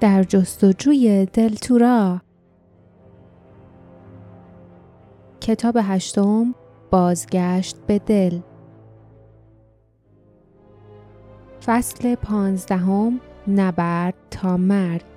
در جستجوی دلتورا کتاب هشتم بازگشت به دل. فصل پانزدهم نبرد تا مرگ.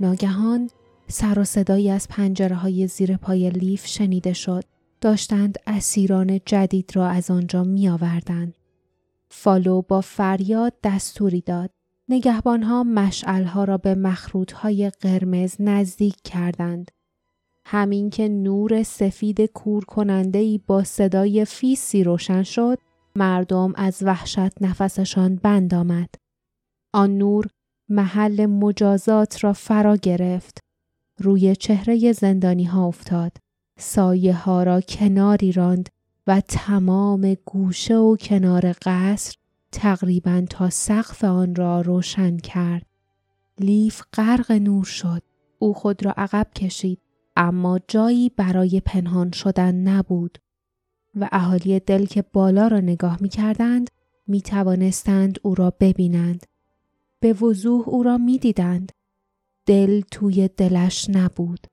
ناگهان سر و صدایی از پنجره های زیر پای لیف شنیده شد. داشتند اسیران جدید را از آنجا می آوردند. فالو با فریاد دستوری داد. نگهبانها مشعلها را به مخروطهای قرمز نزدیک کردند. همین که نور سفید کور کننده با صدای فیسی روشن شد، مردم از وحشت نفسشان بند آمد. آن نور محل مجازات را فرا گرفت. روی چهره زندانی ها افتاد. سایه ها را کناری راند و تمام گوشه و کنار قصر تقریبا تا سقف آن را روشن کرد. لیف غرق نور شد. او خود را عقب کشید اما جایی برای پنهان شدن نبود و اهالی دل که بالا را نگاه می کردند می توانستند او را ببینند. به وضوح او را می دیدند. دل توی دلش نبود.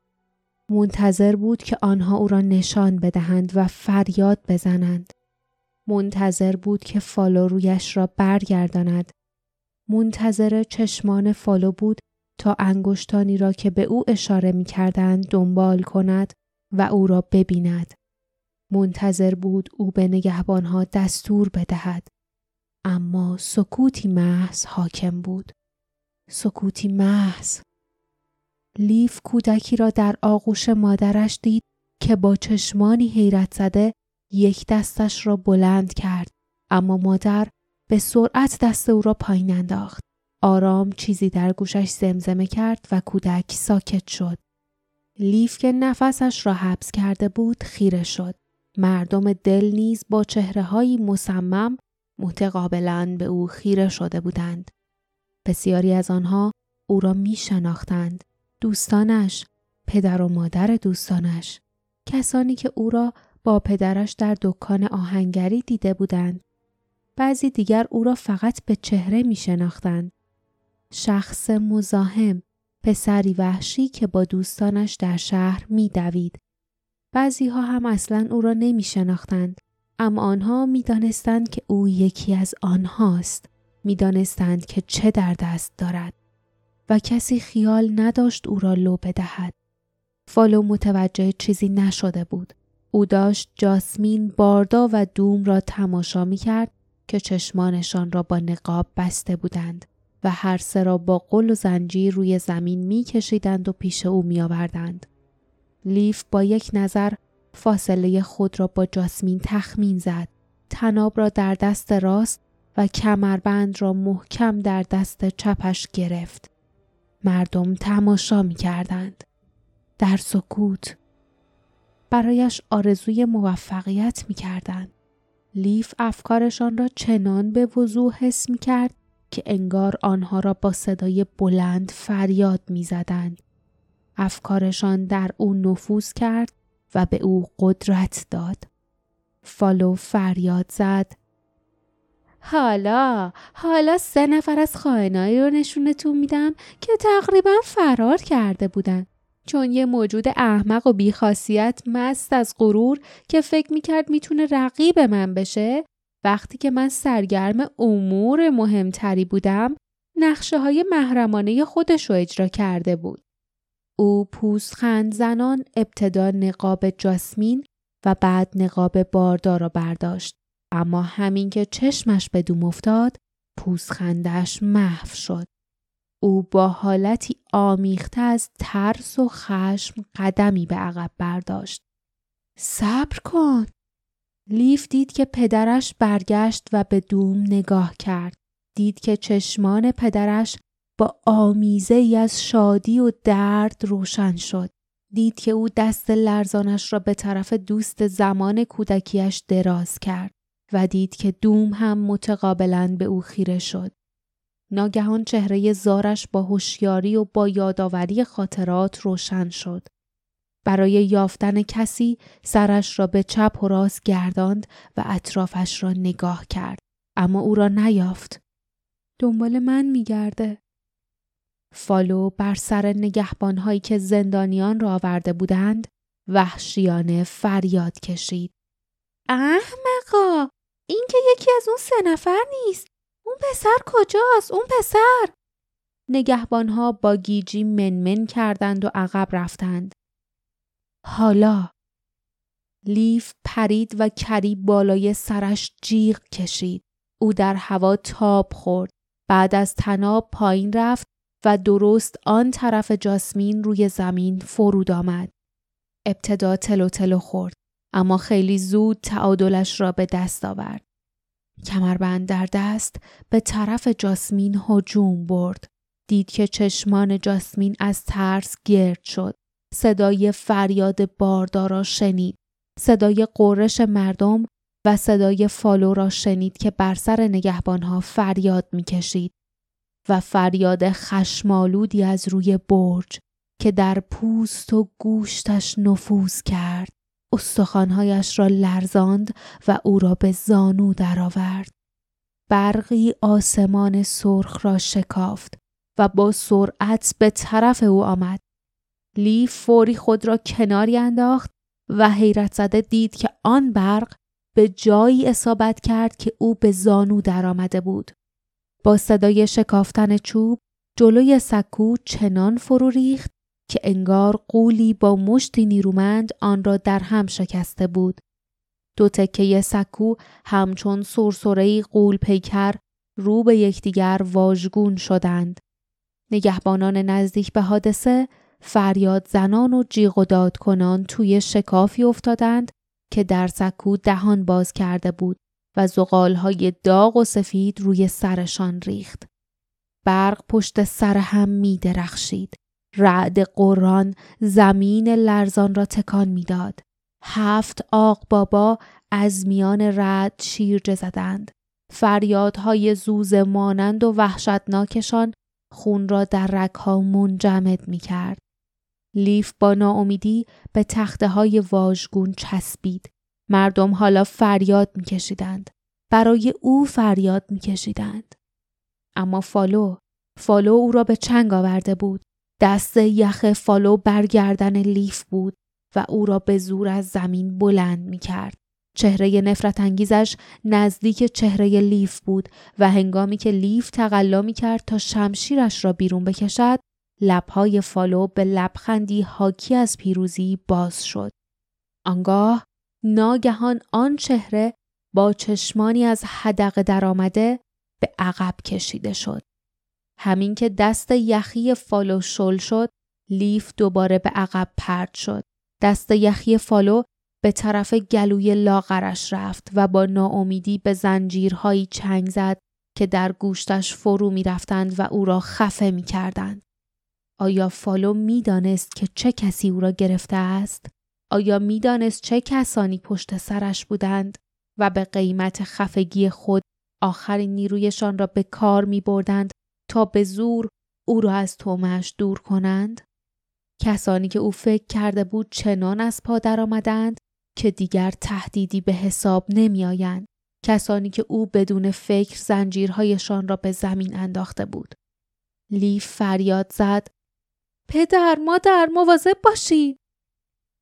منتظر بود که آنها او را نشان بدهند و فریاد بزنند. منتظر بود که فالو رویش را برگرداند. منتظر چشمان فالو بود تا انگشتانی را که به او اشاره می کردند دنبال کند و او را ببیند. منتظر بود او به نگهبانها دستور بدهد. اما سکوتی محض حاکم بود. سکوتی محض. لیف کودکی را در آغوش مادرش دید که با چشمانی حیرت زده یک دستش را بلند کرد اما مادر به سرعت دست او را پایین انداخت. آرام چیزی در گوشش زمزمه کرد و کودک ساکت شد. لیف که نفسش را حبس کرده بود خیره شد. مردم دل نیز با چهره هایی مصمم متقابلا به او خیره شده بودند. بسیاری از آنها او را می شناختند. دوستانش، پدر و مادر دوستانش، کسانی که او را با پدرش در دکان آهنگری دیده بودند. بعضی دیگر او را فقط به چهره می شناختند. شخص مزاحم، پسری وحشی که با دوستانش در شهر می دوید. بعضی ها هم اصلا او را نمی شناختند. اما آنها می دانستند که او یکی از آنهاست. می دانستند که چه در دست دارد. و کسی خیال نداشت او را لو بدهد. فالو متوجه چیزی نشده بود. او داشت جاسمین، باردا و دوم را تماشا می کرد که چشمانشان را با نقاب بسته بودند و هر سه را با قل و زنجیر روی زمین می کشیدند و پیش او می آوردند. لیف با یک نظر فاصله خود را با جاسمین تخمین زد. تناب را در دست راست و کمربند را محکم در دست چپش گرفت. مردم تماشا می کردند. در سکوت. برایش آرزوی موفقیت می کردند. لیف افکارشان را چنان به وضوح حس می کرد که انگار آنها را با صدای بلند فریاد می زدند. افکارشان در او نفوذ کرد و به او قدرت داد. فالو فریاد زد. حالا حالا سه نفر از خائنایی رو نشونتون میدم که تقریبا فرار کرده بودن. چون یه موجود احمق و بیخاصیت مست از غرور که فکر می‌کرد می‌تونه رقیب من بشه وقتی که من سرگرم امور مهمتری بودم نقشه های محرمانه خودش رو اجرا کرده بود. او پوزخند زنان ابتدا نقاب جاسمین و بعد نقاب باردار را برداشت. اما همین که چشمش به دوم افتاد پوزخندش محو شد. او با حالتی آمیخته از ترس و خشم قدمی به عقب برداشت. صبر کن. لیف دید که پدرش برگشت و به دوم نگاه کرد. دید که چشمان پدرش با آمیزه ای از شادی و درد روشن شد. دید که او دست لرزانش را به طرف دوست زمان کودکیش دراز کرد و دید که دوم هم متقابلا به او خیره شد. ناگهان چهره زارش با هوشیاری و با یادآوری خاطرات روشن شد. برای یافتن کسی سرش را به چپ و راست گرداند و اطرافش را نگاه کرد اما او را نیافت دنبال من میگرده فالو بر سر نگهبانهایی که زندانیان را آورده بودند وحشیانه فریاد کشید. احمقا این که یکی از اون سه نفر نیست. اون پسر کجاست؟ اون پسر! نگهبانها با گیجی منمن کردند و عقب رفتند. حالا لیف پرید و کری بالای سرش جیغ کشید. او در هوا تاب خورد. بعد از تناب پایین رفت و درست آن طرف جاسمین روی زمین فرود آمد. ابتدا تلو تلو خورد اما خیلی زود تعادلش را به دست آورد. کمربند در دست به طرف جاسمین هجوم برد. دید که چشمان جاسمین از ترس گرد شد. صدای فریاد باردار را شنید. صدای قرش مردم و صدای فالو را شنید که بر سر نگهبانها فریاد می‌کشید. و فریاد خشمالودی از روی برج که در پوست و گوشتش نفوذ کرد. استخوانهایش را لرزاند و او را به زانو درآورد. برقی آسمان سرخ را شکافت و با سرعت به طرف او آمد. لیف فوری خود را کناری انداخت و حیرت زده دید که آن برق به جایی اصابت کرد که او به زانو درآمده بود. با صدای شکافتن چوب جلوی سکو چنان فرو ریخت که انگار قولی با مشتی نیرومند آن را در هم شکسته بود. دو تکه سکو همچون سرسرهی قول پیکر رو به یکدیگر واژگون شدند. نگهبانان نزدیک به حادثه فریاد زنان و جیغ و داد کنان توی شکافی افتادند که در سکو دهان باز کرده بود و زغالهای داغ و سفید روی سرشان ریخت. برق پشت سر هم می درخشید. رعد قرآن زمین لرزان را تکان می‌داد. هفت آق بابا از میان رد شیرجه زدند. فریادهای زوز مانند و وحشتناکشان خون را در رگها منجمد می کرد. لیف با ناامیدی به تخته های واژگون چسبید. مردم حالا فریاد میکشیدند. برای او فریاد میکشیدند. اما فالو فالو او را به چنگ آورده بود. دست یخ فالو برگردن لیف بود و او را به زور از زمین بلند می کرد. چهره نفرت انگیزش نزدیک چهره لیف بود و هنگامی که لیف تقلا می کرد تا شمشیرش را بیرون بکشد لبهای فالو به لبخندی حاکی از پیروزی باز شد. آنگاه ناگهان آن چهره با چشمانی از حدقه درآمده به عقب کشیده شد. همین که دست یخی فالو شل شد، لیف دوباره به عقب پرت شد. دست یخی فالو به طرف گلوی لاغرش رفت و با ناامیدی به زنجیرهایی چنگ زد که در گوشتش فرو می رفتند و او را خفه می کردند. آیا فالو می‌دانست که چه کسی او را گرفته است؟ آیا می‌دانست چه کسانی پشت سرش بودند و به قیمت خفگی خود آخرین نیرویشان را به کار می بردند تا به زور او را از تومش دور کنند؟ کسانی که او فکر کرده بود چنان از پا آمدند که دیگر تهدیدی به حساب نمی آیند. کسانی که او بدون فکر زنجیرهایشان را به زمین انداخته بود. لیف فریاد زد پدر مادر مواظب باشید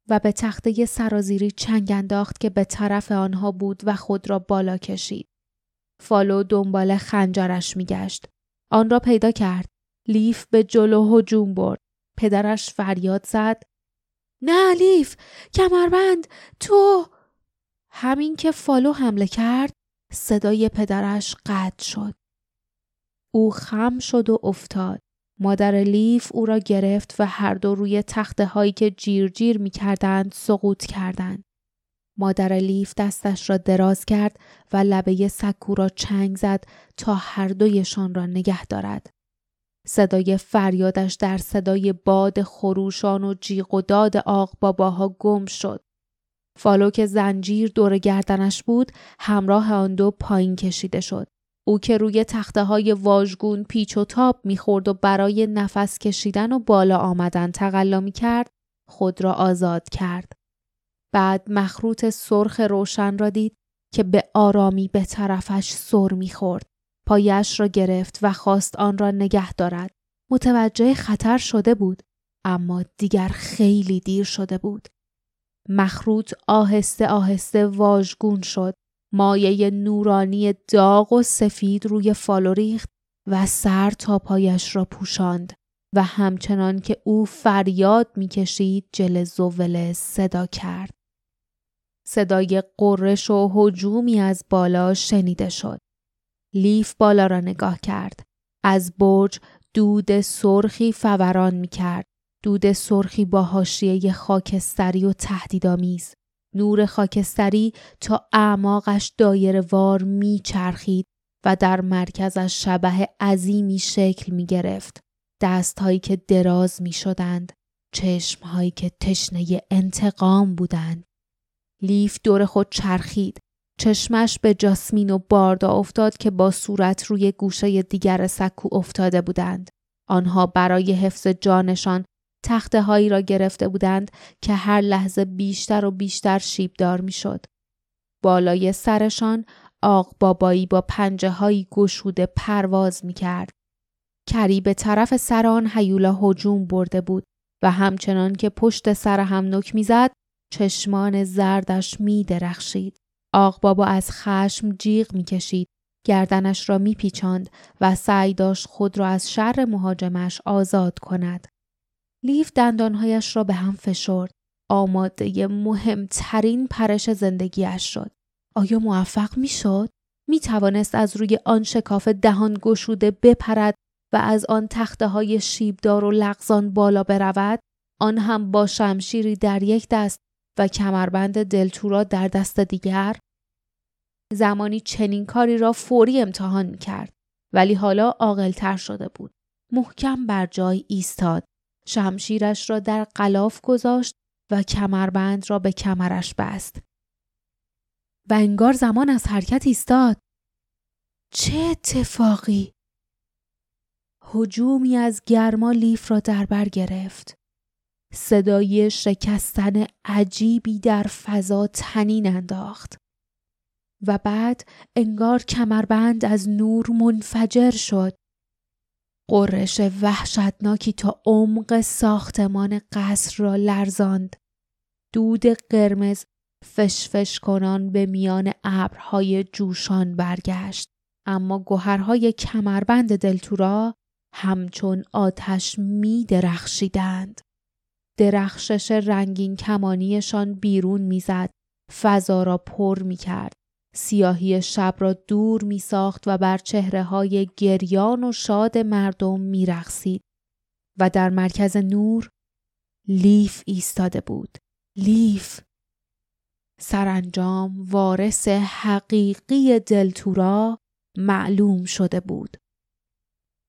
و به تخته سرازیری چنگ انداخت که به طرف آنها بود و خود را بالا کشید. فالو دنبال خنجرش میگشت. آن را پیدا کرد. لیف به جلو هجوم برد. پدرش فریاد زد. نه لیف کمربند تو همین که فالو حمله کرد صدای پدرش قطع شد. او خم شد و افتاد. مادر لیف او را گرفت و هر دو روی تخته هایی که جیر جیر می کردند سقوط کردند. مادر لیف دستش را دراز کرد و لبه سکو را چنگ زد تا هر دویشان را نگه دارد. صدای فریادش در صدای باد خروشان و جیغ و داد آق باباها گم شد. فالو که زنجیر دور گردنش بود همراه آن دو پایین کشیده شد. او که روی تخته های واژگون پیچ و تاب می‌خورد و برای نفس کشیدن و بالا آمدن تقلا می کرد خود را آزاد کرد. بعد مخروط سرخ روشن را دید که به آرامی به طرفش سر می‌خورد. پایش را گرفت و خواست آن را نگه دارد. متوجه خطر شده بود اما دیگر خیلی دیر شده بود. مخروط آهسته آهسته واژگون شد. مایه نورانی داغ و سفید روی فالو ریخت و سر تا پایش را پوشاند و همچنان که او فریاد می‌کشید جل زوله صدا کرد. صدای قررش و هجومی از بالا شنیده شد. لیف بالا را نگاه کرد. از برج دود سرخی فوران می کرد. دود سرخی با حاشیه خاکستری و تهدیدآمیز. نور خاکستری تا اعماقش دایر وار می چرخید و در مرکزش شبه عظیمی شکل می گرفت. دستهایی که دراز می شدند. چشمهایی که تشنه انتقام بودند. لیف دور خود چرخید. چشمش به جاسمین و باردا افتاد که با صورت روی گوشه دیگر سکو افتاده بودند. آنها برای حفظ جانشان تخته هایی را گرفته بودند که هر لحظه بیشتر و بیشتر شیبدار می‌شد. بالای سرشان آق بابایی با پنجه هایی گشوده پرواز می کرد. کری به طرف سر آن حیولا هجوم برده بود و همچنان که پشت سر هم نک می‌زد چشمان زردش می درخشید. آق بابا از خشم جیغ می کشید. گردنش را می پیچاند و سعی داشت خود را از شر مهاجمش آزاد کند. لیف دندانهایش را به هم فشرد. آماده مهمترین پرش زندگیش شد. آیا موفق می شد؟ می توانست از روی آن شکاف دهان گشوده بپرد و از آن تخته های شیبدار و لغزان بالا برود؟ آن هم با شمشیری در یک دست و کمربند دلتورا در دست دیگر زمانی چنین کاری را فوری امتحان می کرد ولی حالا عاقلتر شده بود محکم بر جای ایستاد شمشیرش را در قلاف گذاشت و کمربند را به کمرش بست. و انگار زمان از حرکت ایستاد. چه اتفاقی! هجومی از گرما لیف را در بر گرفت. صدای شکستن عجیبی در فضا تنین انداخت. و بعد انگار کمربند از نور منفجر شد. قررش وحشتناکی تا عمق ساختمان قصر را لرزاند دود قرمز فشفش کنان به میان ابرهای جوشان برگشت اما گوهرهای کمربند دلتورا همچون آتش می درخشیدند. درخشش رنگین کمانیشان بیرون می‌زد فضا را پر می کرد. سیاهی شب را دور می ساخت و بر چهره های گریان و شاد مردم می رخصید. و در مرکز نور لیف ایستاده بود. لیف سرانجام وارث حقیقی دلتورا معلوم شده بود.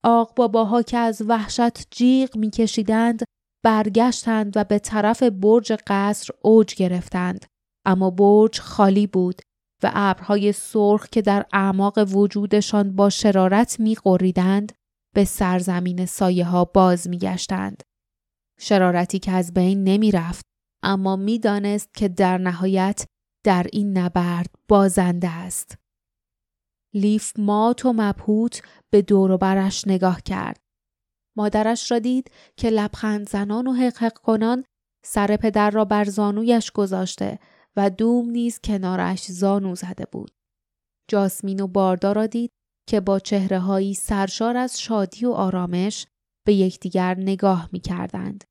آق باباها که از وحشت جیغ میکشیدند برگشتند و به طرف برج قصر اوج گرفتند اما برج خالی بود و ابرهای سرخ که در اعماق وجودشان با شرارت میقریدند به سرزمین سایه ها باز میگشتند. شرارتی که از بین نمی رفت اما می‌دانست که در نهایت در این نبرد بازنده است. لیف مات و مبهوت به دور و برش نگاه کرد. مادرش را دید که لبخند زنان و حقحق کنان سر پدر را بر زانویش گذاشته و دوم نیز کنارش زانو زده بود. جاسمین و باردا را دید که با چهره هایی سرشار از شادی و آرامش به یکدیگر نگاه می کردند.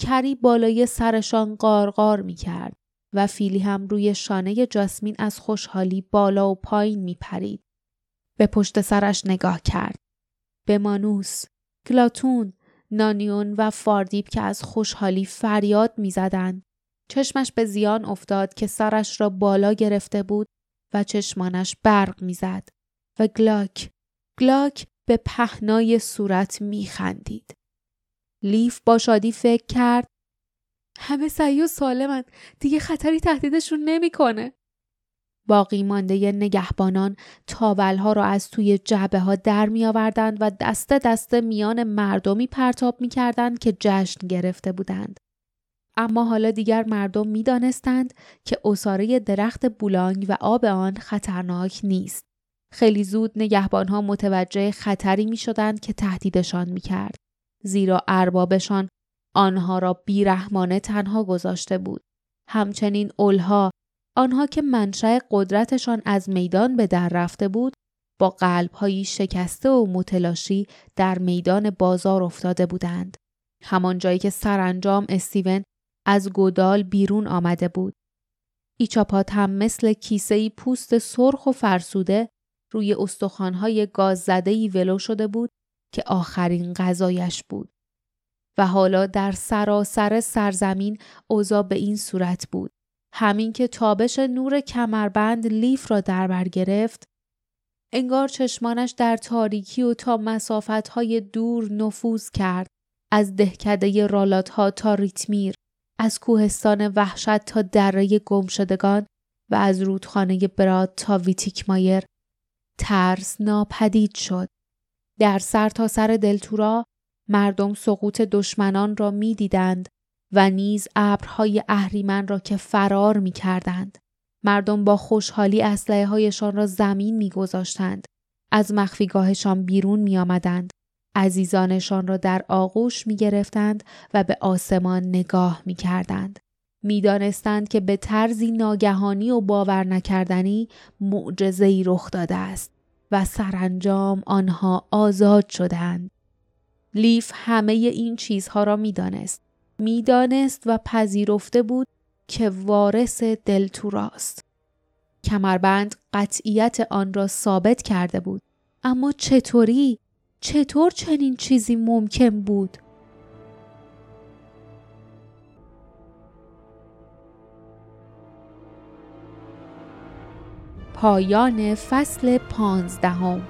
کری بالای سرشان قارقار می کرد و فیلی هم روی شانه جاسمین از خوشحالی بالا و پایین می پرید. به پشت سرش نگاه کرد. به مانوس، کلاتون، نانیون و فاردیب که از خوشحالی فریاد می‌زدند. چشمش به زیان افتاد که سرش را بالا گرفته بود و چشمانش برق می‌زد و گلاک گلاک به پهنای صورت میخندید. لیف با شادی فکر کرد همه سعی و سالمن دیگه خطری تهدیدشون نمی‌کنه. باقی مانده نگهبانان تاولها را از توی جعبه ها در می و دسته دسته میان مردمی پرتاب می کردند که جشن گرفته بودند. اما حالا دیگر مردم می دانستند که اصاره درخت بولانگ و آب آن خطرناک نیست. خیلی زود نگهبانها متوجه خطری می شدند که تهدیدشان می کرد. زیرا اربابشان آنها را بیرحمانه تنها گذاشته بود. همچنین اولها آنها که منشأ قدرتشان از میدان به در رفته بود با قلبهایی شکسته و متلاشی در میدان بازار افتاده بودند. همان جایی که سرانجام استیون از گودال بیرون آمده بود. ایچاپات هم مثل کیسه پوست سرخ و فرسوده روی استخوانهای گاز زدهی ولو شده بود که آخرین غذایش بود. و حالا در سراسر سرزمین اوضاع به این صورت بود. همین که تابش نور کمربند لیف را در بر گرفت انگار چشمانش در تاریکی و تا مسافتهای دور نفوذ کرد از دهکده رالات ها تا ریتمیر از کوهستان وحشت تا دره گمشدگان و از رودخانه براد تا ویتیکمایر ترس ناپدید شد در سر تا سر دلتورا مردم سقوط دشمنان را می‌دیدند و نیز ابرهای اهریمن را که فرار می کردند. مردم با خوشحالی اسلحه هایشان را زمین می گذاشتند. از مخفیگاهشان بیرون می آمدند. عزیزانشان را در آغوش می گرفتند و به آسمان نگاه می کردند. می دانستند که به طرزی ناگهانی و باور نکردنی معجزه‌ای رخ داده است و سرانجام آنها آزاد شدند. لیف همه این چیزها را می دانست. می‌دانست و پذیرفته بود که وارث دلتوراست. کمربند قطعیت آن را ثابت کرده بود. اما چطوری؟ چطور چنین چیزی ممکن بود؟ پایان فصل پانزدهم